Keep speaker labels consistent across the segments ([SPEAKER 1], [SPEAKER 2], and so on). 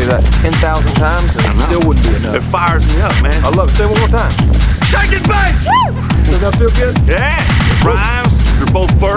[SPEAKER 1] that 10,000 times and it still wouldn't be enough.
[SPEAKER 2] It fires me up, man.
[SPEAKER 1] I love it. Say it one more time.
[SPEAKER 2] Shake'n'Bake!
[SPEAKER 1] Does that feel good?
[SPEAKER 2] Yeah, it rhymes. They're both verbs.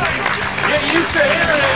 [SPEAKER 2] What you say!